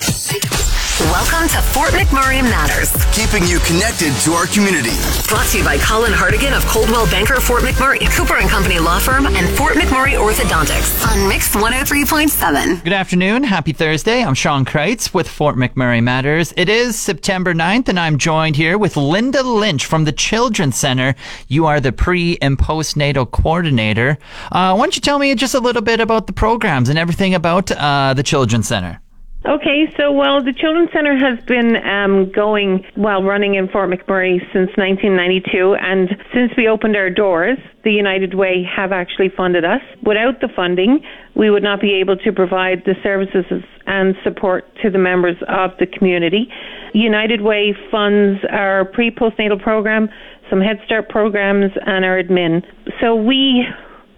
Welcome to Fort McMurray Matters. Keeping you connected to our community. Brought to you by Colin Hardigan of Coldwell Banker Fort McMurray, Cooper and Company Law Firm, and Fort McMurray Orthodontics on Mix 103.7. Good afternoon. Happy Thursday. I'm Sean Kreitz with Fort McMurray Matters. It is September 9th, and I'm joined here with Linda Lynch from the Children's Center. You are the pre and postnatal coordinator. Uh, why don't you tell me just a little bit about the programs and everything about uh, the Children's Center? Okay, so well, the Children's Center has been um, going, well, running in Fort McMurray since 1992, and since we opened our doors, the United Way have actually funded us. Without the funding, we would not be able to provide the services and support to the members of the community. United Way funds our pre postnatal program, some Head Start programs, and our admin. So we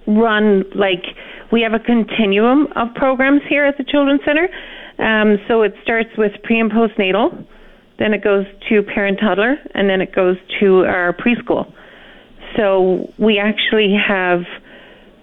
run like we have a continuum of programs here at the Children's Center. Um, so it starts with pre and postnatal, then it goes to parent toddler, and then it goes to our preschool. So we actually have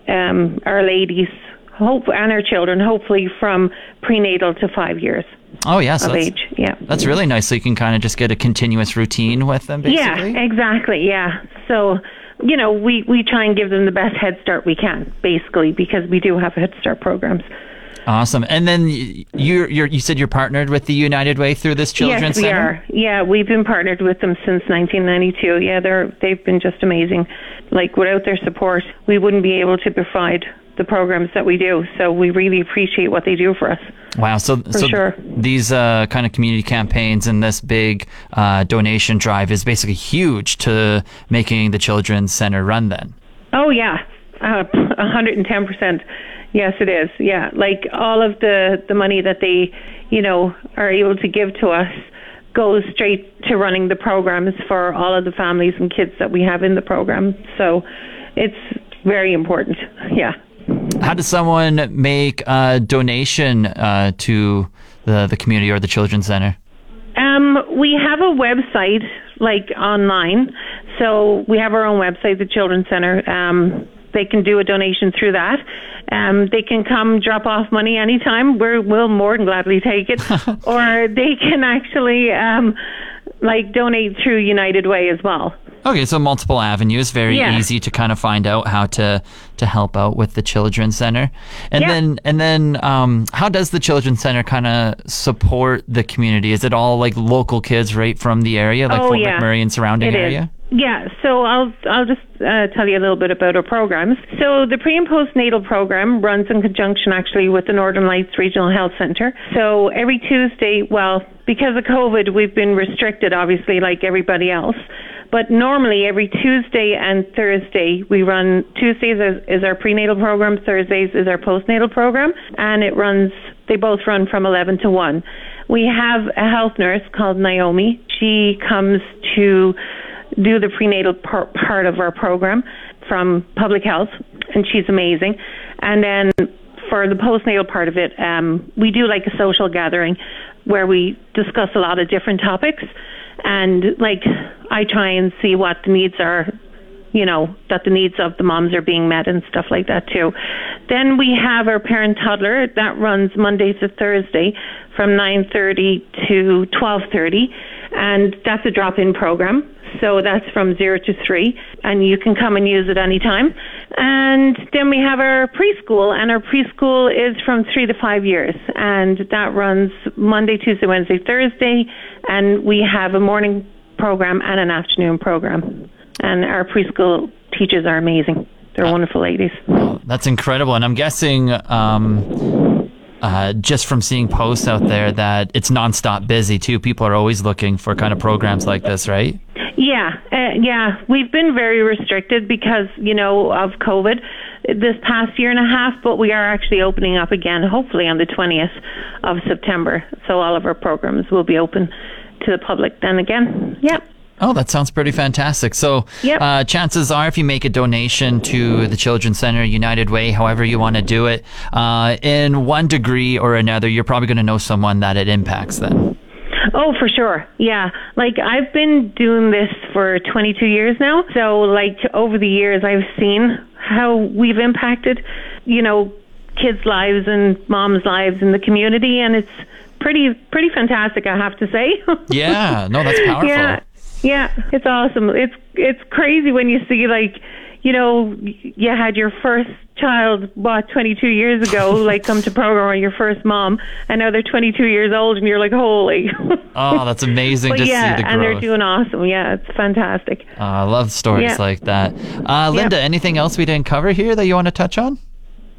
um, our ladies hope and our children hopefully from prenatal to five years Oh, yes. of that's, age. Yeah. that's really nice. So you can kind of just get a continuous routine with them, basically. Yeah, exactly. Yeah. So, you know, we, we try and give them the best head start we can, basically, because we do have head start programs. Awesome. And then you're, you said you're partnered with the United Way through this Children's yes, we Center? are. Yeah, we've been partnered with them since 1992. Yeah, they're they've been just amazing. Like without their support, we wouldn't be able to provide the programs that we do. So we really appreciate what they do for us. Wow. So, so sure. these uh, kind of community campaigns and this big uh, donation drive is basically huge to making the Children's Center run then. Oh yeah, uh, 110 percent. Yes, it is. Yeah, like all of the the money that they, you know, are able to give to us goes straight to running the programs for all of the families and kids that we have in the program. So it's very important. Yeah. How does someone make a donation uh, to the, the community or the Children's Center? Um, we have a website, like online. So we have our own website, the Children's Center. Um, they can do a donation through that. Um, they can come drop off money anytime. We're, we'll more than gladly take it. or they can actually, um, like, donate through United Way as well. Okay, so multiple avenues, very Yeah. easy to kind of find out how to to help out with the Children's Center, and Yeah. then and then um, how does the Children's Center kind of support the community? Is it all like local kids right from the area, like Oh, Fort yeah. McMurray and surrounding It is. Yeah, so I'll I'll just uh, tell you a little bit about our programs. So the pre and postnatal program runs in conjunction actually with the Northern Lights Regional Health Centre. So every Tuesday, well, because of COVID, we've been restricted, obviously, like everybody else. But normally, every Tuesday and Thursday, we run. Tuesdays is, is our prenatal program. Thursdays is our postnatal program, and it runs. They both run from 11 to 1. We have a health nurse called Naomi. She comes to do the prenatal par- part of our program from public health, and she's amazing. And then for the postnatal part of it, um, we do like a social gathering where we discuss a lot of different topics, and like I try and see what the needs are. You know that the needs of the moms are being met and stuff like that too. Then we have our parent toddler that runs Monday to Thursday from 9:30 to 12:30, and that's a drop-in program. So that's from zero to three, and you can come and use it anytime. And then we have our preschool, and our preschool is from three to five years, and that runs Monday, Tuesday, Wednesday, Thursday, and we have a morning program and an afternoon program. And our preschool teachers are amazing. They're wonderful ladies. That's incredible, and I'm guessing. Um, uh, just from seeing posts out there that it's nonstop busy too. People are always looking for kind of programs like this, right? Yeah, uh, yeah. We've been very restricted because you know of COVID. this past year and a half, but we are actually opening up again, hopefully on the 20th of September. So all of our programs will be open to the public then again. Yep. Oh, that sounds pretty fantastic. So, Yep. uh, chances are, if you make a donation to the Children's Center, United Way, however you want to do it, uh, in one degree or another, you're probably going to know someone that it impacts then. Oh, for sure. Yeah. Like I've been doing this for 22 years now. So like over the years I've seen how we've impacted, you know, kids' lives and moms' lives in the community and it's pretty pretty fantastic, I have to say. Yeah, no, that's powerful. Yeah. Yeah, it's awesome. It's it's crazy when you see like, you know, you had your first child what 22 years ago like come to program or your first mom and now they're 22 years old and you're like holy Oh, that's amazing to yeah see the and they're doing awesome yeah it's fantastic Uh, I love stories Yeah. like that. Uh, Linda, anything else we didn't cover here that you want to touch on?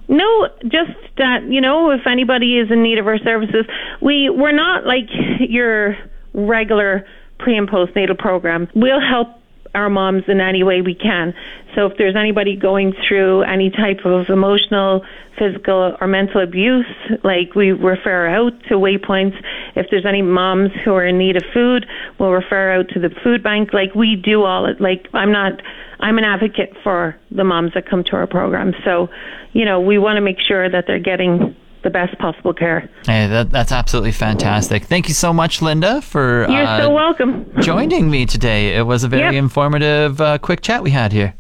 no just that you know if anybody is in need of our services we we're not like your regular pre and postnatal program. We'll help our moms in any way we can. So if there's anybody going through any type of emotional physical or mental abuse like we refer out to waypoints. If there's any moms who are in need of food we'll refer out to the food bank. Like we do all it. Like i'm not i'm an advocate for the moms that come to our program. So you know we want to make sure that they're getting the best possible care Hey, that, that's absolutely fantastic. Thank you so much, Linda, for you're uh, so welcome joining me today. It was a very Yep. informative, uh, quick chat we had here.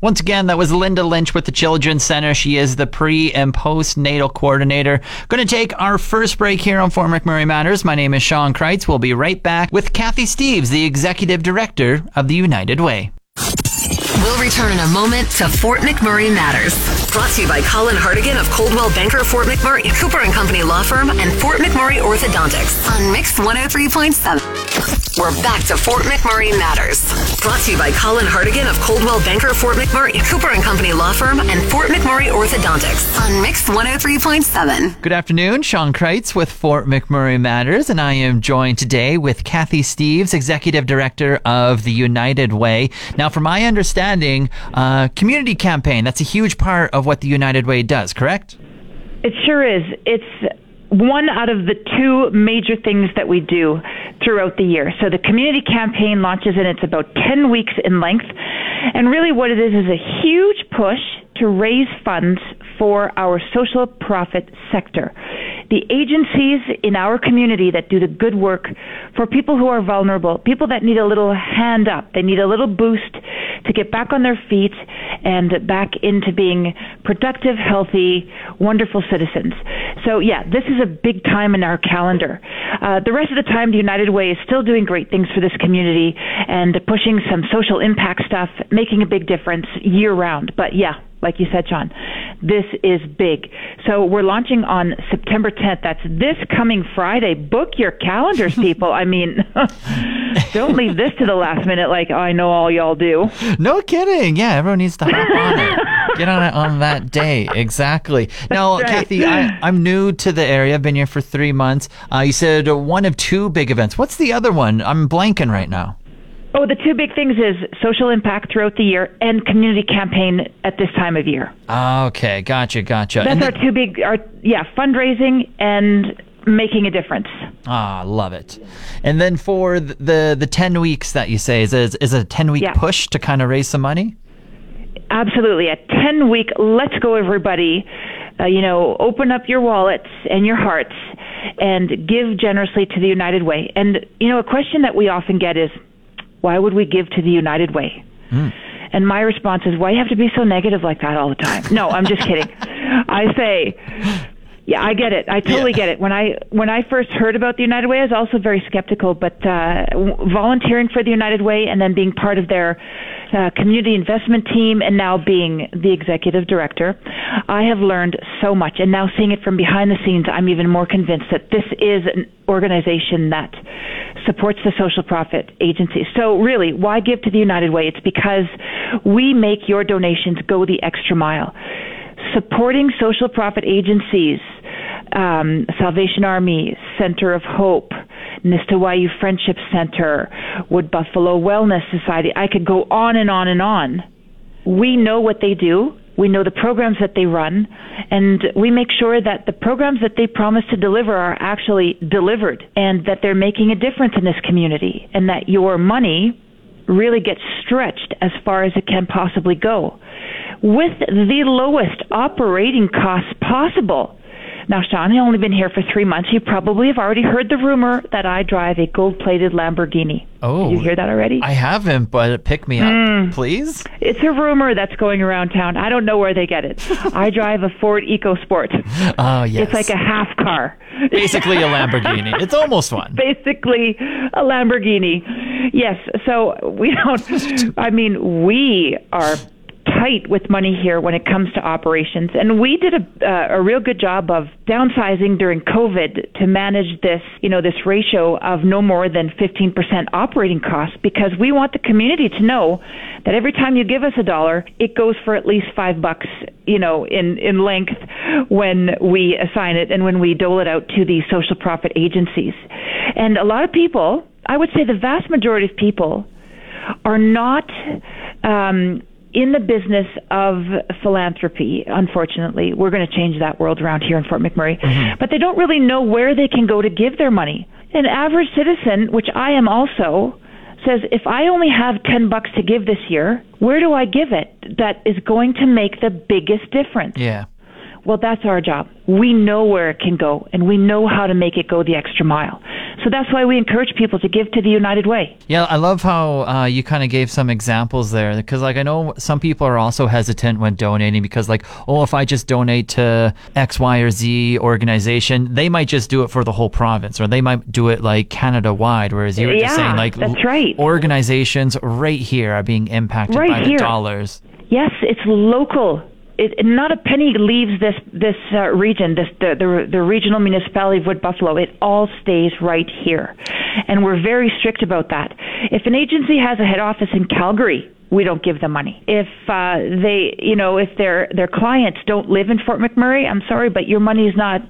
Once again, that was Linda Lynch with the Children's Center. She is the pre and postnatal coordinator. Going to take our first break here on Fort McMurray Matters. My name is Sean Kreitz. We'll be right back with Kathy Steves, the executive director of the United Way. We'll return in a moment to Fort McMurray Matters. Brought to you by Colin Hardigan of Coldwell Banker Fort McMurray, Cooper and Company Law Firm, and Fort McMurray Orthodontics on Mix 103.7. We're back to Fort McMurray Matters. Brought to you by Colin Hardigan of Coldwell Banker Fort McMurray, Cooper and Company Law Firm, and Fort McMurray Orthodontics on Mix 103.7. Good afternoon, Sean Kreitz with Fort McMurray Matters, and I am joined today with Kathy Steves, Executive Director of the United Way. Now, from my understanding, uh, community campaign, that's a huge part of what the United Way does, correct? It sure is. It's one out of the two major things that we do throughout the year. So the community campaign launches and it's about 10 weeks in length. And really what it is is a huge push to raise funds for our social profit sector. The agencies in our community that do the good work for people who are vulnerable, people that need a little hand up, they need a little boost to get back on their feet and back into being productive, healthy, wonderful citizens. So, yeah, this is a big time in our calendar. Uh, the rest of the time, the United Way is still doing great things for this community and pushing some social impact stuff, making a big difference year round. But, yeah, like you said, John, this is big. So we're launching on September 10th. That's this coming Friday. Book your calendars, people. I mean, don't leave this to the last minute like I know all y'all do. No kidding. Yeah, everyone needs to hop on it. Get on it on that day. Exactly. Now, right. Kathy, I, I'm new to the area. I've been here for three months. Uh, you said one of two big events. What's the other one? I'm blanking right now. Oh, the two big things is social impact throughout the year and community campaign at this time of year. Okay, gotcha, gotcha. That's And our then- two big, our yeah, fundraising and making a difference. Ah, love it. And then for th- the the ten weeks that you say is is, is a ten week Yeah. push to kind of raise some money? Absolutely. A 10 week, let's go, everybody. Uh, you know, open up your wallets and your hearts and give generously to the United Way. And, you know, a question that we often get is, why would we give to the United Way? Hmm. And my response is, why you have to be so negative like that all the time? No, I'm just kidding. I say, yeah, I get it. I totally Yeah. get it. When I when I first heard about the United Way, I was also very skeptical. But uh, volunteering for the United Way and then being part of their uh, community investment team, and now being the executive director, I have learned so much. And now seeing it from behind the scenes, I'm even more convinced that this is an organization that supports the social profit agency. So really, why give to the United Way? It's because we make your donations go the extra mile supporting social profit agencies, um, Salvation Army, Center of Hope, Nistawoyou Friendship Center, Wood Buffalo Wellness Society. I could go on and on and on. We know what they do. We know the programs that they run, and we make sure that the programs that they promise to deliver are actually delivered and that they're making a difference in this community and that your money really gets stretched as far as it can possibly go with the lowest operating costs possible. Now, Sean, I've only been here for three months. You probably have already heard the rumor that I drive a gold plated Lamborghini. Oh. Did you hear that already? I haven't, but pick me up, hmm. please. It's a rumor that's going around town. I don't know where they get it. I drive a Ford EcoSport. Oh, yes. It's like a half car. Basically a Lamborghini. It's almost one. Basically, a Lamborghini. Yes. So we don't. I mean, we are tight with money here when it comes to operations, and we did a uh, a real good job of downsizing during COVID to manage this, you know, this ratio of no more than 15% operating costs because we want the community to know that every time you give us a dollar, it goes for at least five bucks, you know, in in length when we assign it and when we dole it out to the social profit agencies. And a lot of people, I would say the vast majority of people are not um, in the business of philanthropy, unfortunately. We're going to change that world around here in Fort McMurray. Mm-hmm. But they don't really know where they can go to give their money. An average citizen, which I am also, says if I only have 10 bucks to give this year, where do I give it that is going to make the biggest difference? Yeah. Well, that's our job. We know where it can go, and we know how to make it go the extra mile. So that's why we encourage people to give to the United Way. Yeah, I love how uh, you kind of gave some examples there because, like, I know some people are also hesitant when donating because, like, oh, if I just donate to X, Y, or Z organization, they might just do it for the whole province or they might do it like Canada wide. Whereas you were just saying, like, that's right. organizations right here are being impacted Right by the here. dollars. Yes, it's local. It, not a penny leaves this this uh, region, this the, the the regional municipality of Wood Buffalo. It all stays right here, and we're very strict about that. If an agency has a head office in Calgary, we don't give them money. If uh, they, you know, if their their clients don't live in Fort McMurray, I'm sorry, but your money is not,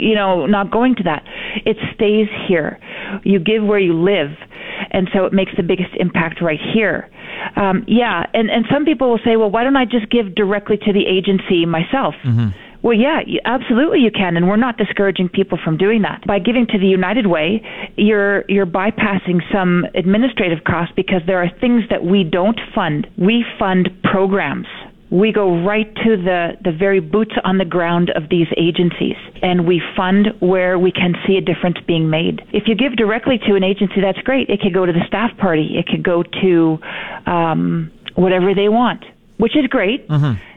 you know, not going to that. It stays here. You give where you live, and so it makes the biggest impact right here. Um, yeah, and and some people will say, well, why don't I just give directly to the agency myself? Well, yeah, absolutely you can, and we're not discouraging people from doing that. By giving to the United Way, you're you're bypassing some administrative costs because there are things that we don't fund. We fund programs. We go right to the, the very boots on the ground of these agencies and we fund where we can see a difference being made. If you give directly to an agency, that's great. It could go to the staff party. It could go to um, whatever they want, which is great.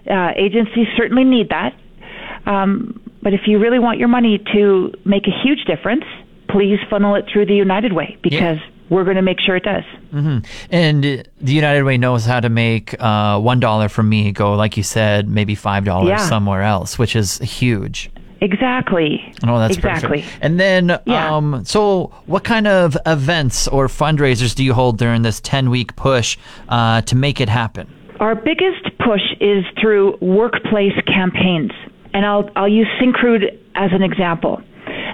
Uh, agencies certainly need that. Um, but if you really want your money to make a huge difference, please funnel it through the United Way because we're going to make sure it does. And uh, the United Way knows how to make uh, one dollar from me go, like you said, maybe five dollars Yeah. somewhere else, which is huge. Exactly. Oh, that's exactly. perfect. And then, Yeah. um, so what kind of events or fundraisers do you hold during this ten week push uh, to make it happen? Our biggest push is through workplace campaigns, and I'll I'll use Syncrude as an example.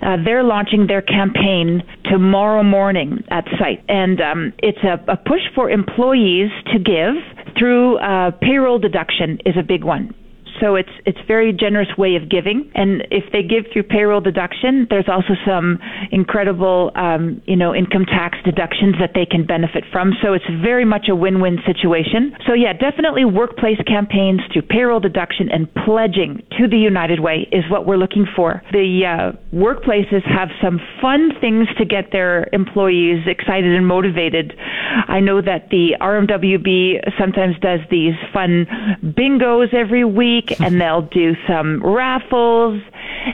Uh, they're launching their campaign tomorrow morning at site, and um, it's a, a push for employees to give through uh, payroll deduction is a big one. So it's it's very generous way of giving, and if they give through payroll deduction, there's also some incredible um, you know income tax deductions that they can benefit from. So it's very much a win-win situation. So yeah, definitely workplace campaigns through payroll deduction and pledging to the United Way is what we're looking for. The uh, workplaces have some fun things to get their employees excited and motivated. I know that the RMWB sometimes does these fun bingos every week, and they'll do some raffles,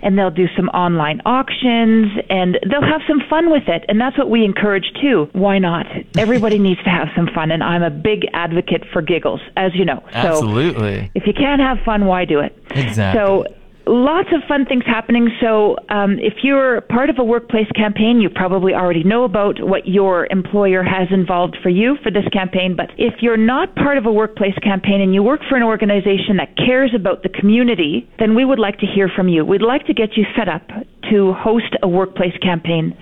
and they'll do some online auctions, and they'll have some fun with it. And that's what we encourage too. Why not? Everybody needs to have some fun, and I'm a big advocate for giggles, as you know. So Absolutely. if you can't have fun, why do it? Exactly. So lots of fun things happening. So um, if you're part of a workplace campaign, you probably already know about what your employer has involved for you for this campaign. But if you're not part of a workplace campaign and you work for an organization that cares about the community, then we would like to hear from you. We'd like to get you set up to host a workplace campaign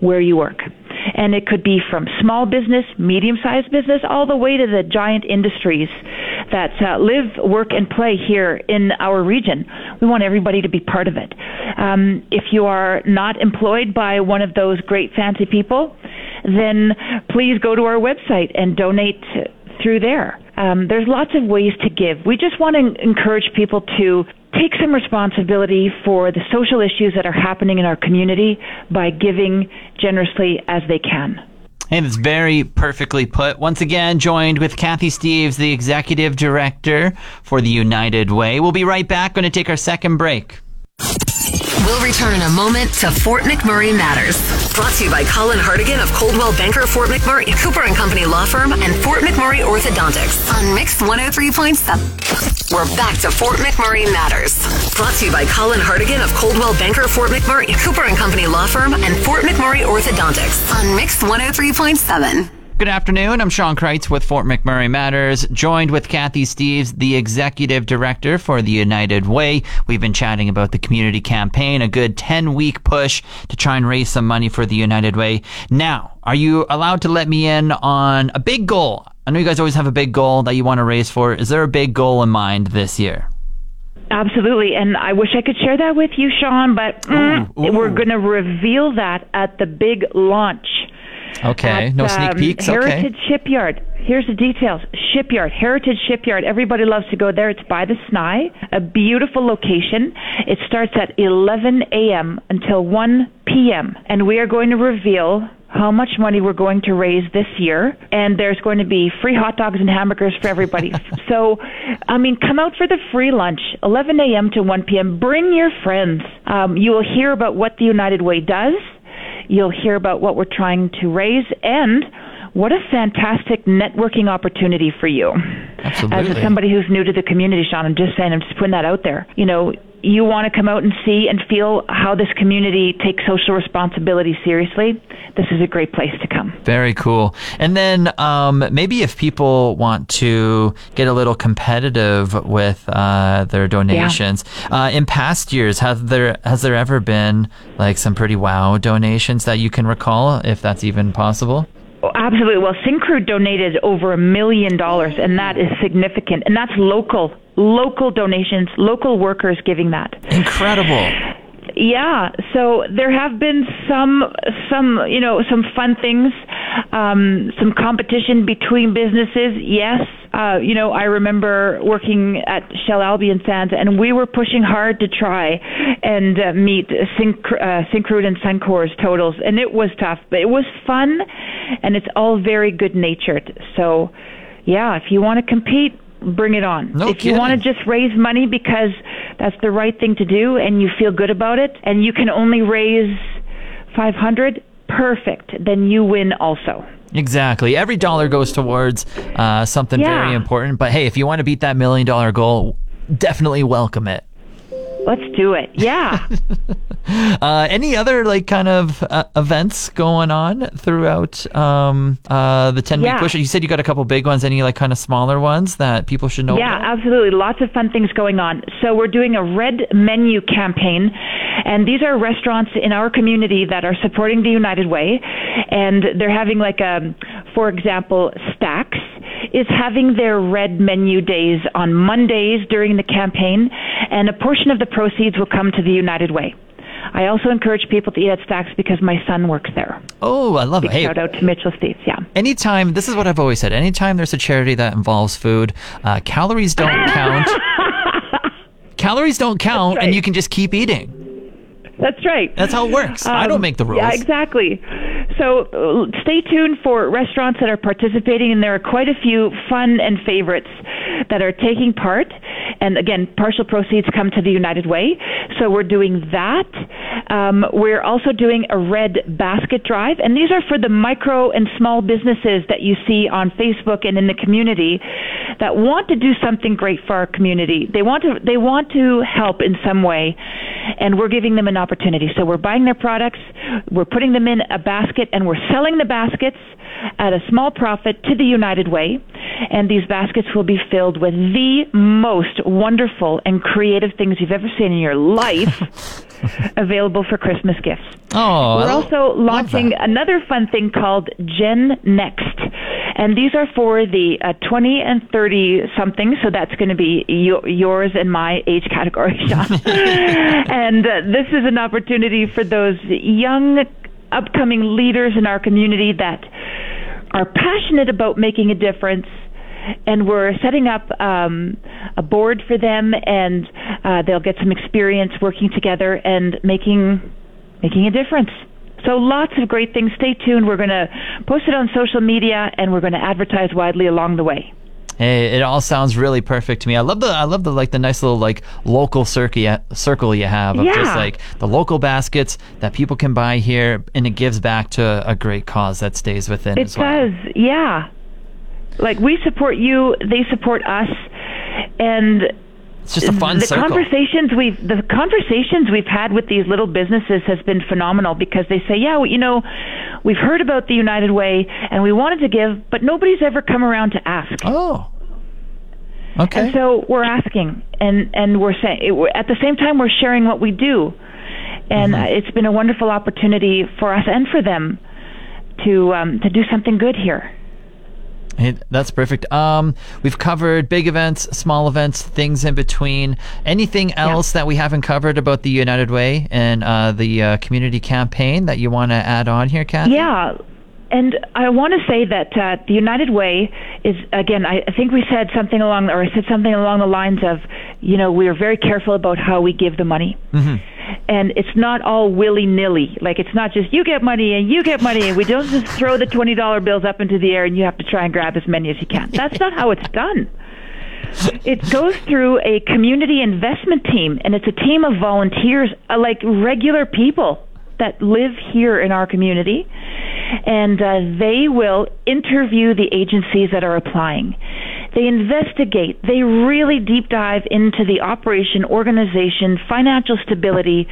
where you work. And it could be from small business, medium sized business, all the way to the giant industries that uh, live, work, and play here in our region. We want everybody to be part of it. Um, if you are not employed by one of those great fancy people, then please go to our website and donate through there. Um, there's lots of ways to give. We just want to encourage people to take some responsibility for the social issues that are happening in our community by giving generously as they can. And it's very perfectly put. Once again, joined with Kathy Steves, the executive director for the United Way. We'll be right back. Going to take our second break. We'll return in a moment to Fort McMurray Matters. Brought to you by Colin Hartigan of Coldwell Banker Fort McMurray, Cooper and Company Law Firm, and Fort McMurray Orthodontics on Mix 103.7. We're back to Fort McMurray Matters. Brought to you by Colin Hartigan of Coldwell Banker Fort McMurray, Cooper and Company Law Firm, and Fort McMurray Orthodontics on Mix 103.7. Good afternoon. I'm Sean Kreitz with Fort McMurray Matters, joined with Kathy Steves, the executive director for the United Way. We've been chatting about the community campaign, a good 10 week push to try and raise some money for the United Way. Now, are you allowed to let me in on a big goal? I know you guys always have a big goal that you want to raise for. Is there a big goal in mind this year? Absolutely, and I wish I could share that with you, Sean, but mm, Ooh, ooh. we're going to reveal that at the big launch. Okay, at, no sneak um, peeks. Heritage Okay. Shipyard. Here's the details. Shipyard, Heritage Shipyard. Everybody loves to go there. It's by the Snye, a beautiful location. It starts at 11 a.m. until 1 p.m. And we are going to reveal how much money we're going to raise this year. And there's going to be free hot dogs and hamburgers for everybody. so, I mean, come out for the free lunch, 11 a.m. to 1 p.m. Bring your friends. Um, you will hear about what the United Way does. You'll hear about what we're trying to raise and what a fantastic networking opportunity for you. Absolutely. As somebody who's new to the community, Sean, I'm just saying, I'm just putting that out there. You know, you want to come out and see and feel how this community takes social responsibility seriously. This is a great place to come. Very cool. And then um, maybe if people want to get a little competitive with uh, their donations, uh, in past years, have there has there ever been like some pretty wow donations that you can recall, if that's even possible? Oh, Absolutely. Well, Syncrude donated over a million dollars, and that is significant. And that's local, local donations, local workers giving that. Incredible. Yeah, so there have been some some you know some fun things, um, some competition between businesses. Yes, uh, you know I remember working at Shell Albian Sands, and we were pushing hard to try and uh, meet Sync- uh, Syncrude and Suncor's totals, and it was tough, but it was fun, and it's all very good natured. So, yeah, if you want to compete, bring it on. No if you want to just raise money because that's the right thing to do and you feel good about it and you can only raise 500 perfect then you win also Exactly. Every dollar goes towards uh, something Yeah. very important. But hey, if you want to beat that million dollar goal, definitely welcome it. let's do it yeah Uh, any other like kind of uh, events going on throughout um, uh, the 10 week Yeah. push? You said you got a couple big ones. Any like kind of smaller ones that people should know about? yeah about? absolutely lots of fun things going on so we're doing a red menu campaign and these are restaurants in our community that are supporting the united way and they're having like a for example stacks is having their red menu days on mondays during the campaign and a portion of the proceeds will come to the united way I also encourage people to eat at Stacks because my son works there. Oh, I love it. Big Hey, shout out to Mitchell Steves, yeah. anytime, this is what I've always said anytime there's a charity that involves food, uh, calories don't count. calories don't count, and you can just keep eating. That's right. That's how it works. I don't Um, make the rules. Yeah, exactly. So uh, stay tuned for restaurants that are participating, and there are quite a few fun and favorites that are taking part. And again, partial proceeds come to the United Way. So we're doing that. Um, we're also doing a red basket drive, and these are for the micro and small businesses that you see on Facebook and in the community that want to do something great for our community. They want to they want to help in some way, and we're giving them an opportunity. So we're buying their products, we're putting them in a basket, and we're selling the baskets at a small profit to the United Way. And these baskets will be filled with the most wonderful and creative things you've ever seen in your life. Available for Christmas gifts. oh, We're also launching another fun thing called Gen Next. And these are for the uh, 20 and 30 something, so that's going to be yours and my age category, Sean. and uh, this is an opportunity for those young, upcoming leaders in our community that are passionate about making a difference and we're setting up um, a board for them, and uh, they'll get some experience working together and making making a difference. So lots of great things. Stay tuned. We're going to post it on social media, and we're going to advertise widely along the way. Hey, it all sounds really perfect to me. I love the I love the like the nice little like local circle circle you have of Yeah. just like the local baskets that people can buy here, and it gives back to a great cause that stays within It as well. does, yeah. Like we support you, they support us, and It's just a fun the circle. conversations we've the conversations we've had with these little businesses has been phenomenal because they say, yeah, well, you know, we've heard about the United Way and we wanted to give, but nobody's ever come around to ask. Oh. Okay. And so we're asking, and and we're saying it, at the same time we're sharing what we do, and Mm-hmm. it's been a wonderful opportunity for us and for them to um, to do something good here. Hey, that's perfect. Um, we've covered big events, small events, things in between. Anything else that we haven't covered about the United Way and uh, the uh, community campaign that you want to add on here, Kathy? Yeah. And I want to say that uh, the United Way is again. I think we said something along, or I said something along the lines of, you know, we are very careful about how we give the money, and it's not all willy nilly. Like it's not just you get money and you get money, and we don't just throw the twenty dollar bills up into the air and you have to try and grab as many as you can. That's not how it's done. It goes through a community investment team, and it's a team of volunteers, uh, like regular people that live here in our community, and uh, they will interview the agencies that are applying. They investigate, they really deep dive into the operation, organization, financial stability,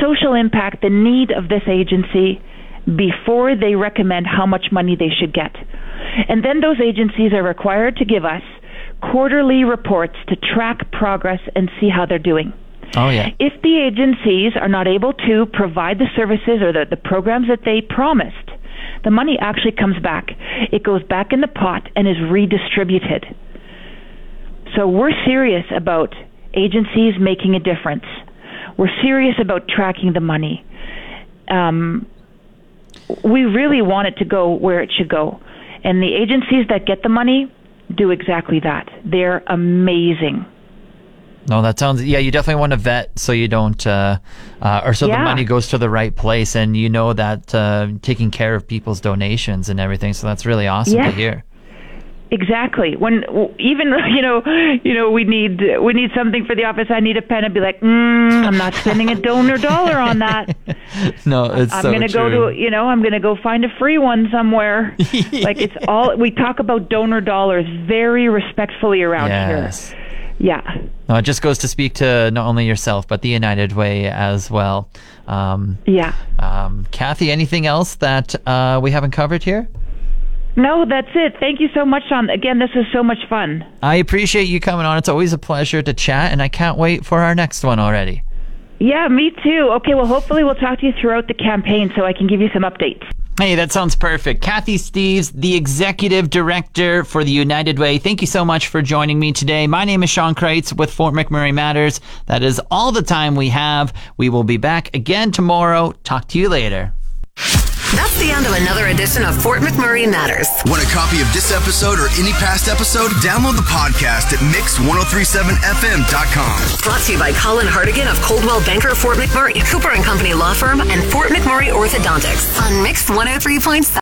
social impact, the need of this agency before they recommend how much money they should get. And then those agencies are required to give us quarterly reports to track progress and see how they're doing. Oh, yeah. If the agencies are not able to provide the services or the, the programs that they promised, the money actually comes back. It goes back in the pot and is redistributed. So we're serious about agencies making a difference. We're serious about tracking the money. Um, we really want it to go where it should go. And the agencies that get the money do exactly that. They're amazing. No, that sounds. Yeah, you definitely want to vet so you don't, uh, uh, or so the money goes to the right place, and you know that uh, taking care of people's donations and everything. So that's really awesome Yes. to hear. Exactly. When even you know, you know, we need we need something for the office. I need a pen. I'd be like, mm, I'm not spending a donor dollar on that. No, it's I'm so going to go to you know, I'm going to go find a free one somewhere. like it's all we talk about donor dollars very respectfully around Yes. here. Yeah. No, it just goes to speak to not only yourself but the United Way as well. Um, Yeah. um, Kathy, anything else that uh, we haven't covered here? No, that's it. Thank you so much, Sean. Again, this is so much fun. I appreciate you coming on. It's always a pleasure to chat, and I can't wait for our next one already. Yeah, me too. Okay, well, hopefully we'll talk to you throughout the campaign so I can give you some updates. Hey, that sounds perfect. Kathy Steves, the executive director for the United Way. Thank you so much for joining me today. My name is Sean Kreitz with Fort McMurray Matters. That is all the time we have. We will be back again tomorrow. Talk to you later. That's the end of another edition of Fort McMurray Matters. Want a copy of this episode or any past episode? Download the podcast at mix1037fm.com. Brought to you by Colin Hardigan of Coldwell Banker Fort McMurray, Cooper and Company Law Firm, and Fort McMurray Orthodontics on Mix 103.7.